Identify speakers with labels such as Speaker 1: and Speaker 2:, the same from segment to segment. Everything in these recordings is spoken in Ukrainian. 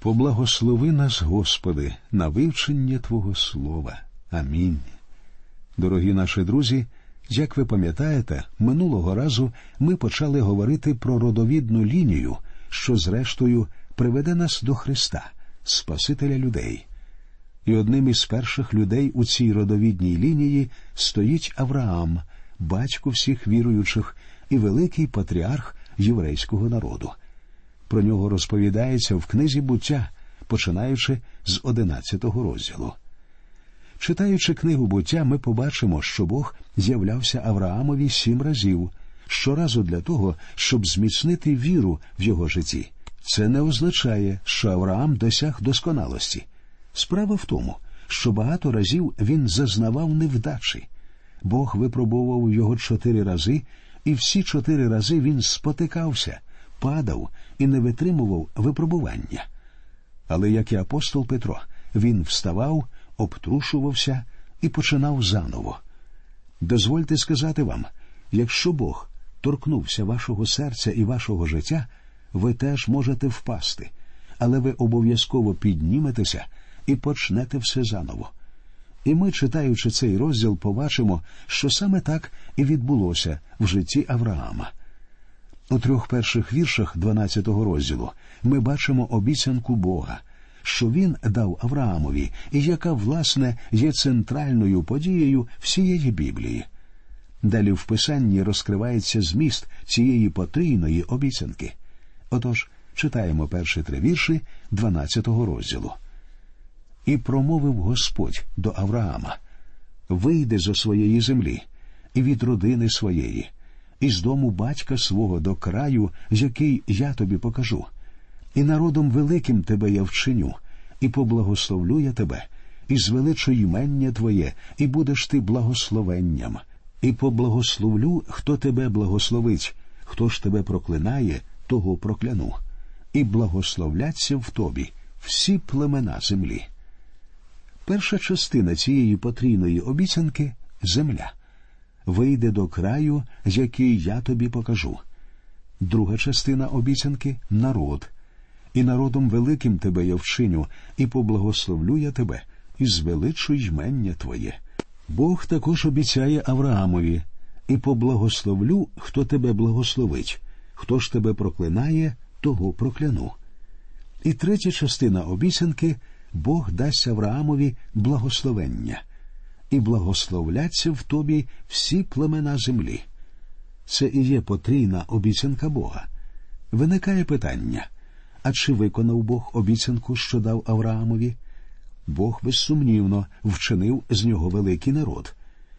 Speaker 1: Поблагослови нас, Господи, на вивчення Твого Слова. Амінь. Дорогі наші друзі. Як ви пам'ятаєте, минулого разу ми почали говорити про родовідну лінію, що, зрештою, приведе нас до Христа, Спасителя людей. І одним із перших людей у цій родовідній лінії стоїть Авраам, батько всіх віруючих і великий патріарх єврейського народу. Про нього розповідається в книзі буття, починаючи з одинадцятого розділу. Читаючи книгу буття, ми побачимо, що Бог з'являвся Авраамові сім разів, щоразу для того, щоб зміцнити віру в його житті. Це не означає, що Авраам досяг досконалості. Справа в тому, що багато разів він зазнавав невдачі. Бог випробував його чотири рази, і всі чотири рази він спотикався, падав і не витримував випробування. Але як і апостол Петро, він вставав обтрушувався і починав заново. Дозвольте сказати вам, якщо Бог торкнувся вашого серця і вашого життя, ви теж можете впасти, але ви обов'язково підніметеся і почнете все заново. І ми, читаючи цей розділ, побачимо, що саме так і відбулося в житті Авраама. У трьох перших віршах 12-го розділу ми бачимо обіцянку Бога, що він дав Авраамові, і яка, власне, є центральною подією всієї Біблії. Далі в Писанні розкривається зміст цієї потрійної обіцянки. Отож, читаємо перші три вірші 12-го розділу. І промовив Господь до Авраама Вийди зо своєї землі, і від родини своєї, і з дому батька свого до краю, з який я тобі покажу і народом великим тебе я вчиню, і поблагословлю я тебе, і звеличу ймення Твоє, і будеш ти благословенням, і поблагословлю, хто тебе благословить, хто ж тебе проклинає, того прокляну, і благословляться в тобі всі племена землі. Перша частина цієї потрійної обіцянки земля. Вийде до краю, який я тобі покажу. Друга частина обіцянки народ, і народом великим тебе я вчиню, і поблагословлю я тебе, і звеличу ймення Твоє. Бог також обіцяє Авраамові і поблагословлю, хто тебе благословить, хто ж тебе проклинає, того прокляну. І третя частина обіцянки Бог дасть Авраамові благословення, і благословляться в тобі всі племена землі. Це і є потрійна обіцянка Бога. Виникає питання а чи виконав Бог обіцянку, що дав Авраамові? Бог безсумнівно вчинив з нього великий народ,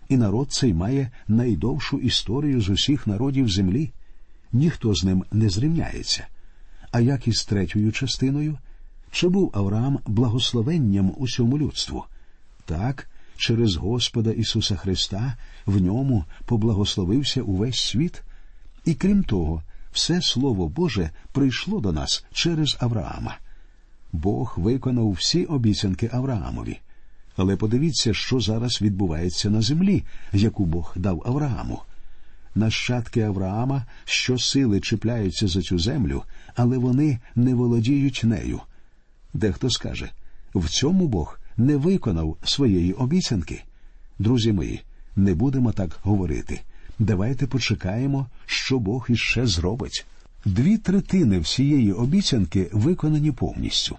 Speaker 1: і народ цей має найдовшу історію з усіх народів землі. Ніхто з ним не зрівняється. А як із третьою частиною? Чи був Авраам благословенням усьому людству? Так, через Господа Ісуса Христа в ньому поблагословився увесь світ. І крім того, все Слово Боже прийшло до нас через Авраама. Бог виконав всі обіцянки Авраамові. Але подивіться, що зараз відбувається на землі, яку Бог дав Аврааму. Нащадки Авраама щосили чіпляються за цю землю, але вони не володіють нею. Дехто скаже в цьому Бог не виконав своєї обіцянки. Друзі мої, не будемо так говорити. Давайте почекаємо, що Бог іще зробить. Дві третини всієї обіцянки виконані повністю.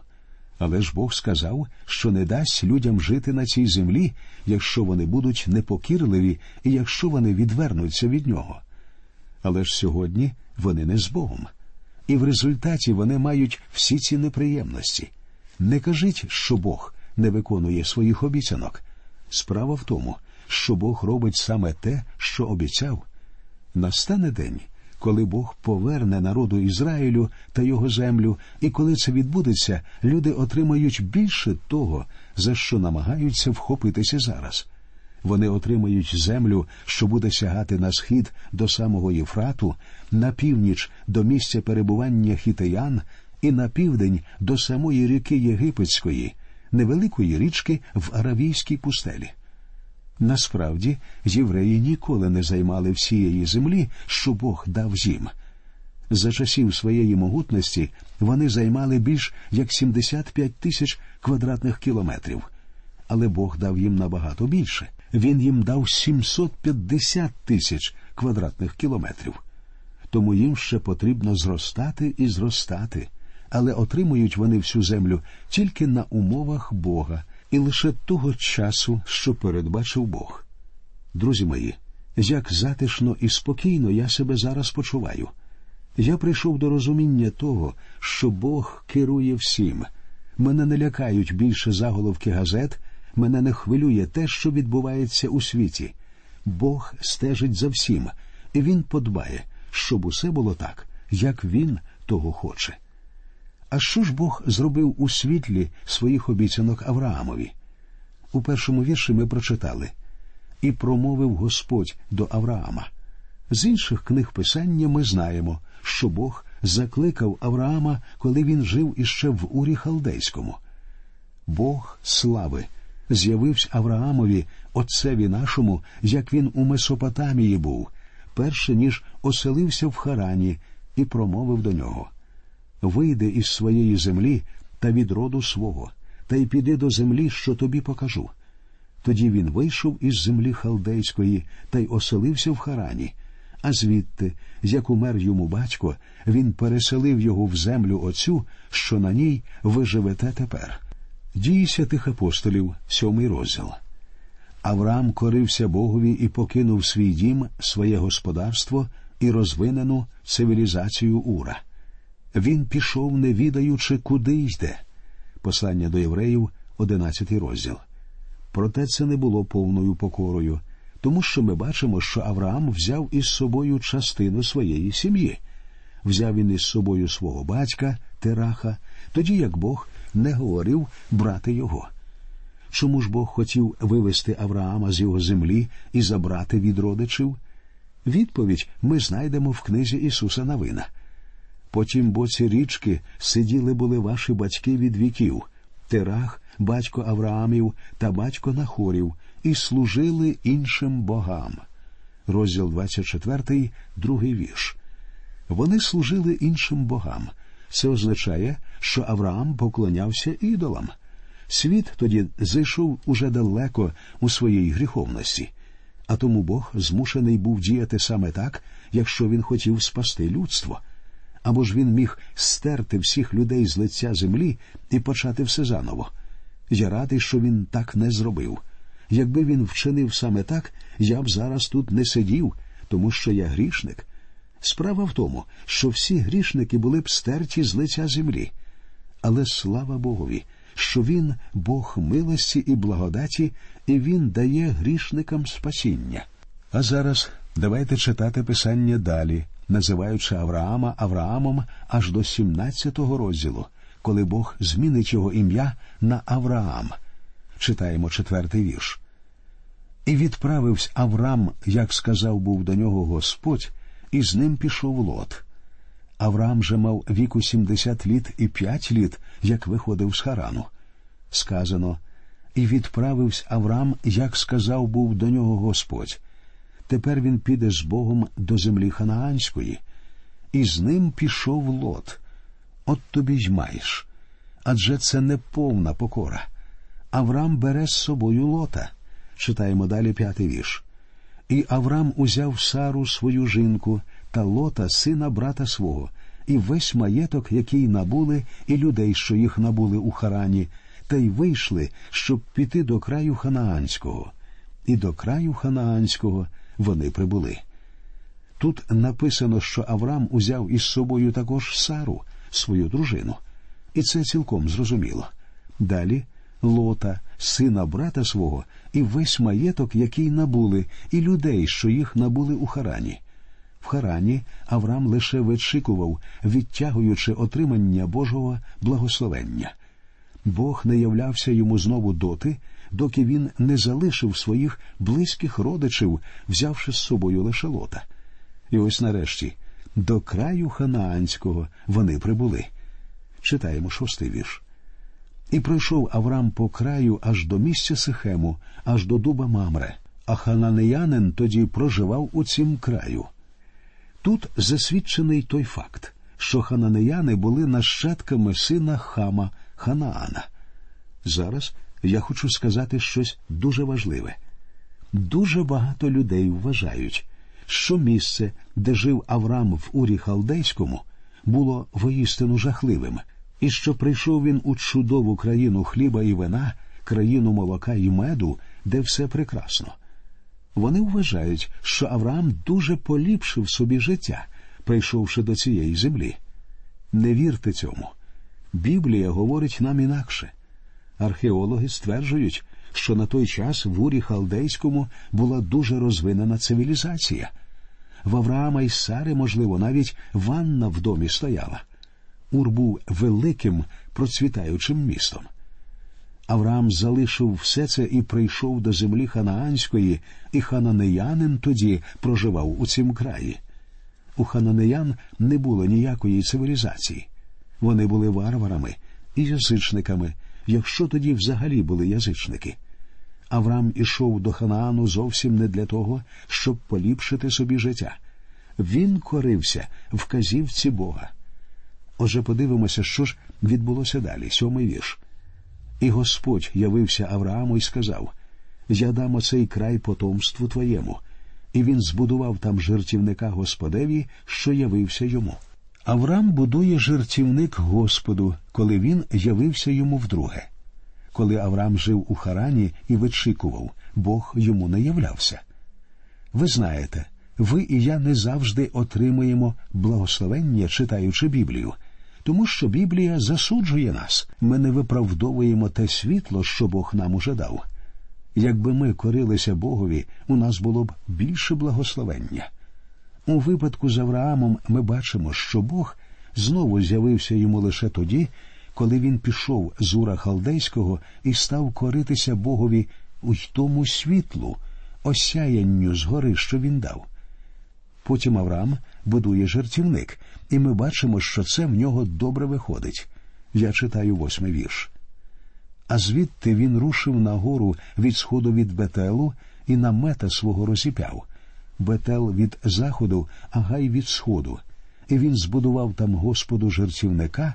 Speaker 1: Але ж Бог сказав, що не дасть людям жити на цій землі, якщо вони будуть непокірливі і якщо вони відвернуться від нього. Але ж сьогодні вони не з Богом, і в результаті вони мають всі ці неприємності. Не кажіть, що Бог не виконує своїх обіцянок. Справа в тому, що Бог робить саме те, що обіцяв. Настане день, коли Бог поверне народу Ізраїлю та його землю, і коли це відбудеться, люди отримають більше того, за що намагаються вхопитися зараз. Вони отримають землю, що буде сягати на схід до самого Єфрату, на північ до місця перебування хітеян і на південь до самої ріки Єгипетської, невеликої річки в Аравійській пустелі. Насправді, євреї ніколи не займали всієї землі, що Бог дав їм. За часів своєї могутності вони займали більш як 75 тисяч квадратних кілометрів. Але Бог дав їм набагато більше. Він їм дав 750 тисяч квадратних кілометрів. Тому їм ще потрібно зростати і зростати, але отримують вони всю землю тільки на умовах Бога і лише того часу, що передбачив Бог. Друзі мої, як затишно і спокійно я себе зараз почуваю. Я прийшов до розуміння того, що Бог керує всім. Мене не лякають більше заголовки газет, мене не хвилює те, що відбувається у світі. Бог стежить за всім, і Він подбає, щоб усе було так, як він того хоче. А що ж Бог зробив у світлі своїх обіцянок Авраамові? У першому вірші ми прочитали і промовив Господь до Авраама. З інших книг Писання ми знаємо, що Бог закликав Авраама, коли він жив іще в Урі Халдейському. Бог слави з'явився Авраамові, отцеві нашому, як він у Месопотамії був, перше ніж оселився в Харані, і промовив до нього Вийди із своєї землі та від роду свого, та й піди до землі, що тобі покажу. Тоді він вийшов із землі халдейської та й оселився в Харані, а звідти, як умер йому батько, він переселив його в землю оцю, що на ній ви живете тепер. Дії святих апостолів, сьомий розділ. Авраам корився Богові і покинув свій дім, своє господарство і розвинену цивілізацію Ура. Він пішов, не відаючи, куди йде. Послання до євреїв, одинадцятий розділ. Проте це не було повною покорою, тому що ми бачимо, що Авраам взяв із собою частину своєї сім'ї. Взяв він із собою свого батька, Тераха, тоді як Бог не говорив брати його. Чому ж Бог хотів вивести Авраама з його землі і забрати від родичів? Відповідь ми знайдемо в книзі Ісуса Навина. По тім боці річки сиділи були ваші батьки від віків, Терах, батько Авраамів та батько Нахорів, і служили іншим богам. Розділ 24, другий вірш. Вони служили іншим богам. Це означає, що Авраам поклонявся ідолам. Світ тоді зайшов уже далеко у своїй гріховності, а тому Бог змушений був діяти саме так, якщо він хотів спасти людство. Або ж він міг стерти всіх людей з лиця землі і почати все заново. Я радий, що він так не зробив. Якби він вчинив саме так, я б зараз тут не сидів, тому що я грішник. Справа в тому, що всі грішники були б стерті з лиця землі. Але слава Богові, що він Бог милості і благодаті, і він дає грішникам спасіння. А зараз давайте читати писання далі, називаючи Авраама Авраамом аж до 17-го розділу, коли Бог змінить його ім'я на Авраам. Читаємо четвертий вірш. І відправився Авраам, як сказав був до нього Господь, і з ним пішов лот. Авраам же мав віку сімдесят літ і п'ять літ, як виходив з Харану. Сказано, і відправився Авраам, як сказав був до нього Господь. Тепер він піде з Богом до землі Ханаанської, і з ним пішов лот. От тобі й маєш. Адже це не повна покора. Авраам бере з собою лота. Читаємо далі п'ятий вірш. І Авраам узяв Сару свою жінку та лота, сина брата свого, і весь маєток, який набули, і людей, що їх набули у Харані, та й вийшли, щоб піти до краю Ханаанського. І до краю Ханаанського вони прибули. Тут написано, що Авраам узяв із собою також Сару, свою дружину, і це цілком зрозуміло. Далі лота, сина брата свого, і весь маєток, який набули, і людей, що їх набули у Харані. В Харані Авраам лише вичикував, відтягуючи отримання Божого благословення. Бог не являвся йому знову доти, доки він не залишив своїх близьких родичів, взявши з собою лише лота. І ось нарешті до краю Ханаанського вони прибули. Читаємо шостий вірш. І пройшов Авраам по краю аж до місця Сихему, аж до дуба Мамре, а хананеянин тоді проживав у цім краю. Тут засвідчений той факт, що хананеяни були нащадками сина Хама Ханаана. Зараз я хочу сказати щось дуже важливе. Дуже багато людей вважають, що місце, де жив Авраам в Урі Халдейському, було воістину жахливим, і що прийшов він у чудову країну хліба і вина, країну молока і меду, де все прекрасно. Вони вважають, що Авраам дуже поліпшив собі життя, прийшовши до цієї землі. Не вірте цьому. Біблія говорить нам інакше. Археологи стверджують, що на той час в Урі Халдейському була дуже розвинена цивілізація. В Авраама і Сари, можливо, навіть ванна в домі стояла. Ур був великим процвітаючим містом. Авраам залишив все це і прийшов до землі ханаанської, і хананеянин тоді проживав у цім краї. У хананеян не було ніякої цивілізації. Вони були варварами і язичниками, якщо тоді взагалі були язичники. Авраам ішов до Ханаану зовсім не для того, щоб поліпшити собі життя. Він корився вказівці Бога. Отже, подивимося, що ж відбулося далі, сьомий вірш. І Господь явився Аврааму і сказав: Я дам оцей край потомству твоєму. І він збудував там жертівника Господеві, що явився йому. Авраам будує жертівник Господу, коли він явився йому вдруге. Коли Авраам жив у Харані і вичікував, Бог йому не являвся. Ви знаєте, ви і я не завжди отримуємо благословення, читаючи Біблію, тому що Біблія засуджує нас. Ми не виправдовуємо те світло, що Бог нам уже дав. Якби ми корилися Богові, у нас було б більше благословення. У випадку з Авраамом ми бачимо, що Бог знову з'явився йому лише тоді, коли він пішов з Ура Халдейського і став коритися Богові у тому світлу, осяянню згори, що він дав. Потім Авраам будує жертівник, і ми бачимо, що це в нього добре виходить. Я читаю восьмий вірш. А звідти він рушив на гору від сходу від Бетелу і намета свого розіпяв. Бетел від заходу, а гай від сходу. І він збудував там Господу жертівника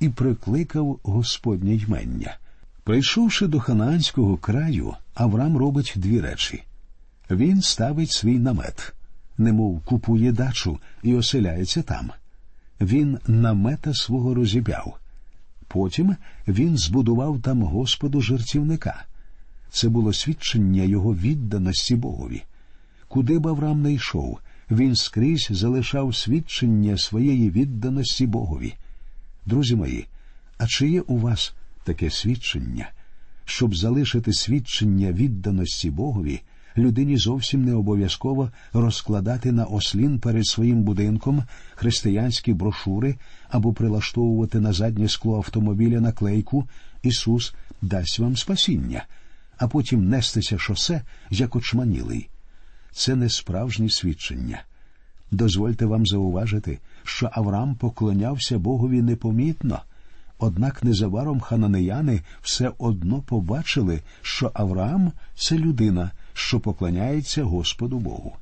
Speaker 1: і прикликав Господнє ймення. Прийшовши до ханаанського краю, Авраам робить дві речі. Він ставить свій намет, немов купує дачу і оселяється там. Він намета свого розіб'яв. Потім він збудував там Господу жертівника. Це було свідчення його відданості Богові. Куди б Авраам не йшов, він скрізь залишав свідчення своєї відданості Богові. Друзі мої, а чи є у вас таке свідчення? Щоб залишити свідчення відданості Богові, людині зовсім не обов'язково розкладати на ослін перед своїм будинком християнські брошури або прилаштовувати на заднє скло автомобіля наклейку Ісус дасть вам спасіння, а потім нестися шосе, як очманілий. Це не справжнє свідчення. Дозвольте вам зауважити, що Авраам поклонявся Богові непомітно, однак незабаром хананеяни все одно побачили, що Авраам це людина, що поклоняється Господу Богу.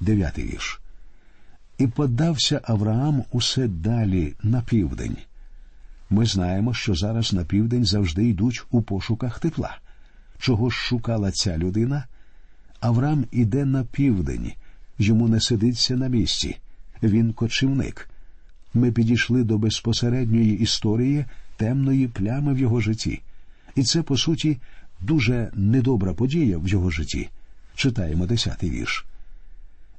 Speaker 1: Дев'ятий вірш. І подався Авраам усе далі на південь. Ми знаємо, що зараз на південь завжди йдуть у пошуках тепла. Чого ж шукала ця людина? Авраам іде на південь, йому не сидиться на місці, він кочівник. Ми підійшли до безпосередньої історії темної плями в його житті, і це, по суті, дуже недобра подія в його житті. Читаємо десятий вірш.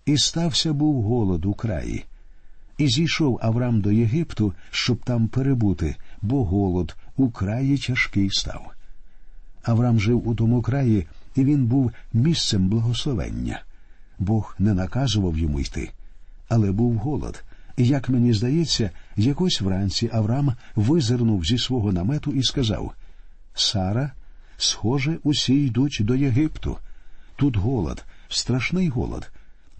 Speaker 1: І стався був голод у краї, і зійшов Авраам до Єгипту, щоб там перебути, бо голод у краї тяжкий став. Авраам жив у тому краї, і він був місцем благословення. Бог не наказував йому йти, але був голод. І, як мені здається, якось вранці Авраам визирнув зі свого намету і сказав Сара, схоже, усі йдуть до Єгипту. Тут голод, страшний голод.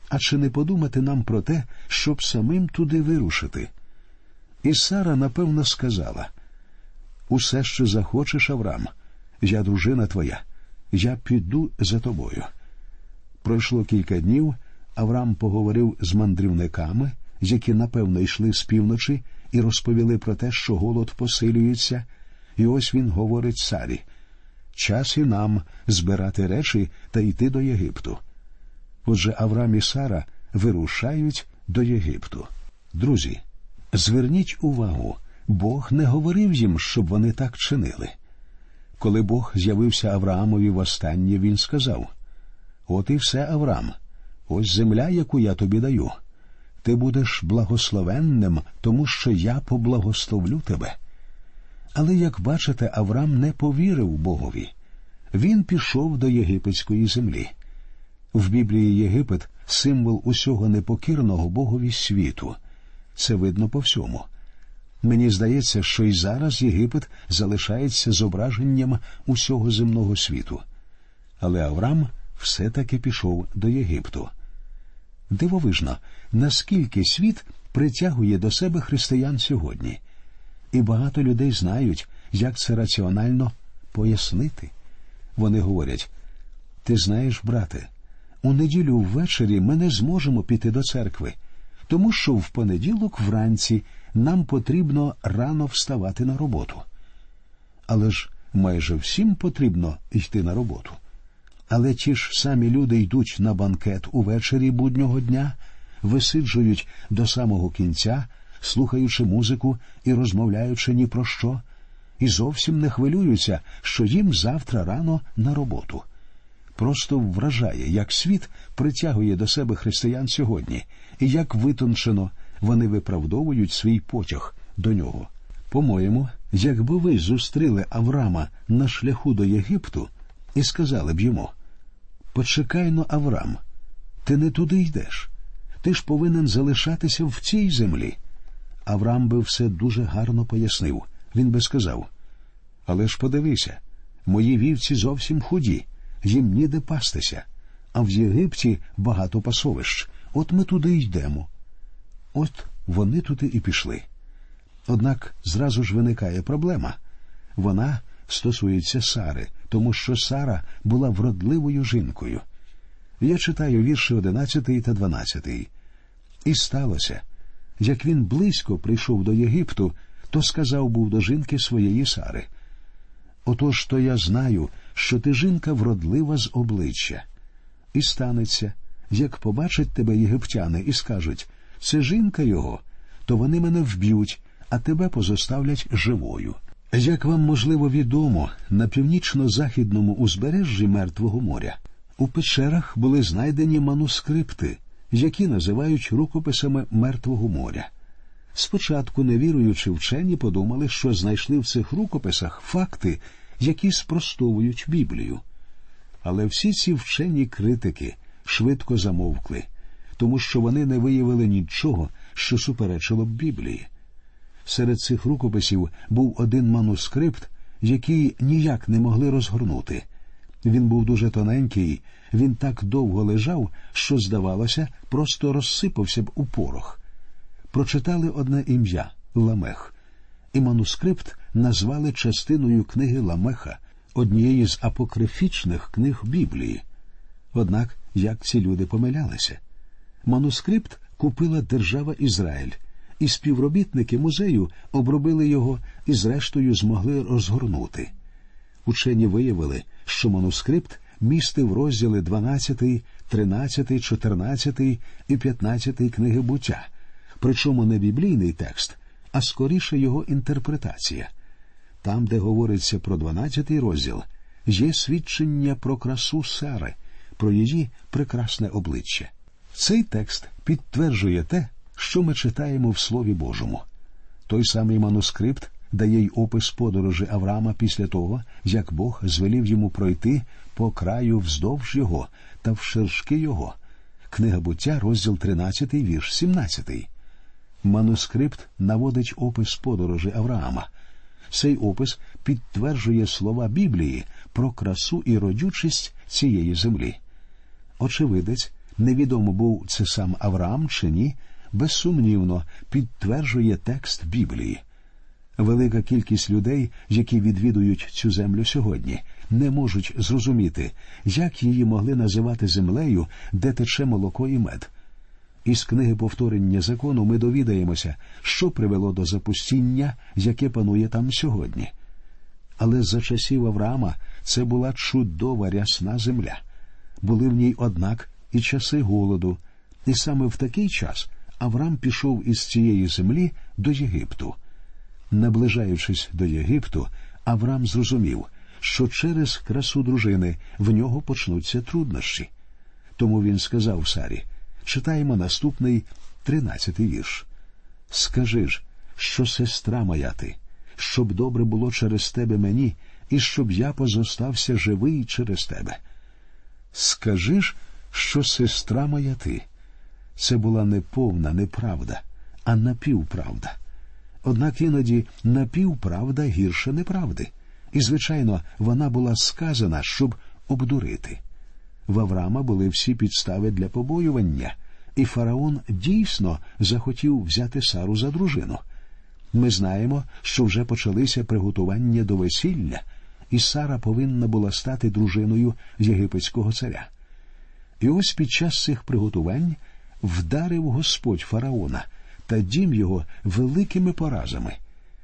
Speaker 1: А чи не подумати нам про те, щоб самим туди вирушити? І Сара, напевно, сказала Усе, що захочеш, Авраам, я дружина твоя, я піду за тобою. Пройшло кілька днів, Авраам поговорив з мандрівниками, які напевно йшли з півночі, і розповіли про те, що голод посилюється, і ось він говорить царі час і нам збирати речі та йти до Єгипту. Отже, Авраам і Сара вирушають до Єгипту. Друзі, зверніть увагу, Бог не говорив їм, щоб вони так чинили. Коли Бог з'явився Авраамові востаннє, він сказав: От і все, Авраам, ось земля, яку я тобі даю. Ти будеш благословенним, тому що я поблагословлю тебе. Але, як бачите, Авраам не повірив Богові. Він пішов до єгипетської землі. В Біблії Єгипет символ усього непокірного Богові світу. Це видно по всьому. Мені здається, що і зараз Єгипет залишається зображенням усього земного світу. Але Авраам все таки пішов до Єгипту. Дивовижно, наскільки світ притягує до себе християн сьогодні, і багато людей знають, як це раціонально пояснити. Вони говорять: ти знаєш, брате, у неділю ввечері ми не зможемо піти до церкви, тому що в понеділок вранці нам потрібно рано вставати на роботу. Але ж майже всім потрібно йти на роботу. Але ті ж самі люди йдуть на банкет увечері буднього дня, висиджують до самого кінця, слухаючи музику і розмовляючи ні про що, і зовсім не хвилюються, що їм завтра рано на роботу. Просто вражає, як світ притягує до себе християн сьогодні, і як витончено вони виправдовують свій потяг до нього. По-моєму, якби ви зустріли Авраама на шляху до Єгипту і сказали б йому Почекай но, Авраам, ти не туди йдеш. Ти ж повинен залишатися в цій землі. Авраам би все дуже гарно пояснив. Він би сказав Але ж подивися, мої вівці зовсім худі, їм ніде пастися, а в Єгипті багато пасовищ. От ми туди йдемо. От вони туди і пішли. Однак зразу ж виникає проблема. Вона стосується Сари, тому що Сара була вродливою жінкою. Я читаю вірші 11 та 12. І сталося, як він близько прийшов до Єгипту, то сказав був до жінки своєї Сари. Отож то я знаю, що ти жінка вродлива з обличчя. І станеться, як побачать тебе єгиптяни і скажуть це жінка його, то вони мене вб'ють, а тебе позоставлять живою. Як вам можливо відомо, на північно-західному узбережжі Мертвого моря у печерах були знайдені манускрипти, які називають рукописами Мертвого моря. Спочатку невіруючи вчені подумали, що знайшли в цих рукописах факти, які спростовують Біблію. Але всі ці вчені критики швидко замовкли, тому що вони не виявили нічого, що суперечило б Біблії. Серед цих рукописів був один манускрипт, який ніяк не могли розгорнути. Він був дуже тоненький, він так довго лежав, що, здавалося, просто розсипався б у порох. Прочитали одне ім'я Ламех, і манускрипт назвали частиною книги Ламеха, однієї з апокрифічних книг Біблії. Однак як ці люди помилялися? Манускрипт купила держава Ізраїль і співробітники музею обробили його і, зрештою, змогли розгорнути. Учені виявили, що манускрипт містив розділи 12, 13, 14 і 15 книги буття, причому не біблійний текст, а скоріше його інтерпретація. Там, де говориться про 12 розділ, є свідчення про красу Сари, про її прекрасне обличчя. Цей текст підтверджує те, що ми читаємо в Слові Божому. Той самий манускрипт дає й опис подорожі Авраама після того, як Бог звелів йому пройти по краю вздовж його та вширшки його. Книга буття, розділ 13, вірш 17. Манускрипт наводить опис подорожі Авраама. Цей опис підтверджує слова Біблії про красу і родючість цієї землі. Очевидець, невідомо був це сам Авраам чи ні, безсумнівно підтверджує текст Біблії. Велика кількість людей, які відвідують цю землю сьогодні, не можуть зрозуміти, як її могли називати землею, де тече молоко і мед. Із книги повторення закону ми довідаємося, що привело до запустіння, яке панує там сьогодні. Але за часів Авраама це була чудова рясна земля. Були в ній, однак, і часи голоду, і саме в такий час Авраам пішов із цієї землі до Єгипту. Наближаючись до Єгипту, Авраам зрозумів, що через красу дружини в нього почнуться труднощі. Тому він сказав Сарі читаємо наступний тринадцятий вірш. Скажи ж, що сестра моя ти, щоб добре було через тебе мені, і щоб я позостався живий через тебе. Скажи ж, що сестра моя ти. Це була не повна неправда, а напівправда. Однак іноді напівправда гірше неправди, і, звичайно, вона була сказана, щоб обдурити. В Авраама були всі підстави для побоювання, і фараон дійсно захотів взяти Сару за дружину. Ми знаємо, що вже почалися приготування до весілля, і Сара повинна була стати дружиною єгипетського царя. І ось під час цих приготувань вдарив Господь фараона та дім його великими поразами,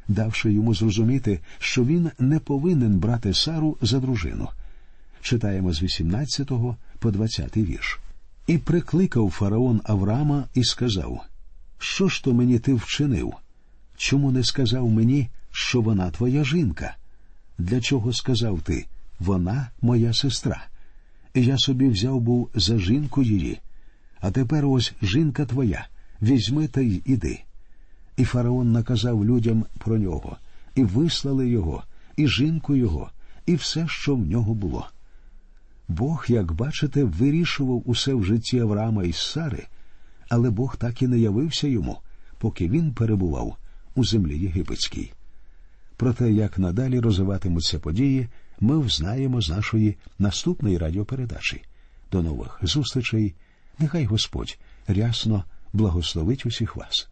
Speaker 1: давши йому зрозуміти, що він не повинен брати Сару за дружину. Читаємо з 18 по 20 вірш. І прикликав фараон Авраама і сказав: Що ж то мені ти вчинив? Чому не сказав мені, що вона твоя жінка? Для чого сказав ти? Вона моя сестра. Я собі взяв був за жінку її. А тепер ось жінка твоя, візьми та й іди. І фараон наказав людям про нього, і вислали його, і жінку його, і все, що в нього було. Бог, як бачите, вирішував усе в житті Авраама і Сари, але Бог так і не явився йому, поки він перебував у землі єгипетській. Про те, як надалі розвиватимуться події, ми взнаємо з нашої наступної радіопередачі. До нових зустрічей. Нехай Господь рясно благословить усіх вас.